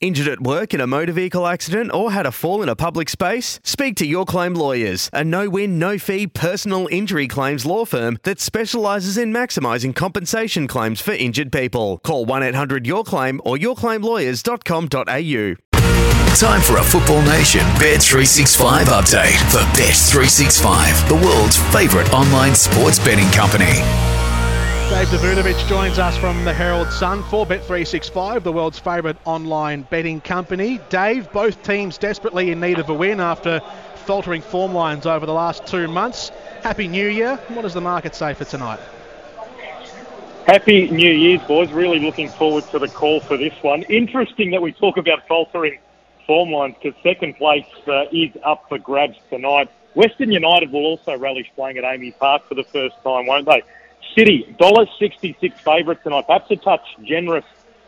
Injured at work in a motor vehicle accident or had a fall in a public space? Speak to Your Claim Lawyers, a no win, no fee personal injury claims law firm that specialises in maximising compensation claims for injured people. Call 1 800 Your Claim or yourclaimlawyers.com.au. Time for a Football Nation Bet365 update for Bet365, the world's favourite online sports betting company. Dave Davutovic joins us from the Herald Sun for Bet365, the world's favourite online betting company. Dave, both teams desperately in need of a win after faltering form lines over the last two months. Happy New Year. What does the market say for tonight? Happy New Year's, boys. Really looking forward to the call for this one. Interesting that we talk about faltering form lines because second place uh, is up for grabs tonight. Western United will also relish playing at AAMI Park for the first time, won't they? City, $1.66 favourite tonight. Perhaps a touch generous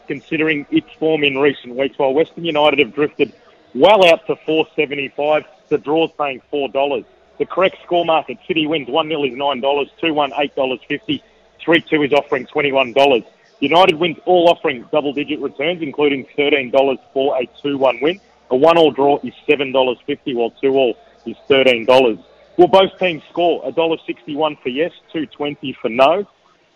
considering its form in recent weeks, while Western United have drifted well out to 475 The draw's paying $4. The correct score market, City wins 1-0 is $9, 2-1 $8.50, 3-2 is offering $21. United wins all offering double-digit returns, including $13 for a 2-1 win. A one-all draw is $7.50, while two-all is $13. Will both teams score? $1.61 for yes, 220 for no.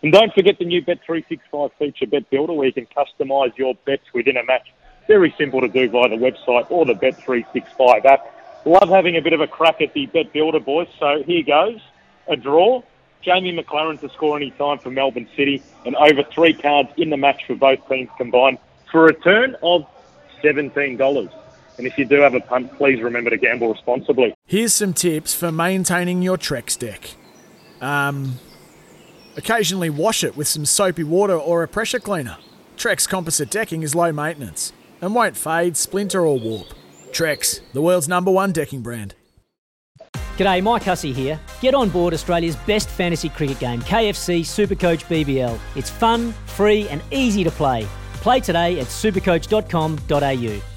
And don't forget the new Bet365 feature, Bet Builder, where you can customise your bets within a match. Very simple to do via the website or the Bet365 app. Love having a bit of a crack at the Bet Builder, boys. So here goes. A draw. Jamie Maclaren to score any time for Melbourne City and over three cards in the match for both teams combined for a return of $17. And if you do have a punt, please remember to gamble responsibly. Here's some tips for maintaining your Trex deck. Um, occasionally wash it with some soapy water or a pressure cleaner. Trex composite decking is low maintenance and won't fade, splinter, or warp. Trex, the world's number one decking brand. G'day, Mike Hussey here. Get on board Australia's best fantasy cricket game, KFC Supercoach BBL. It's fun, free, and easy to play. Play today at supercoach.com.au.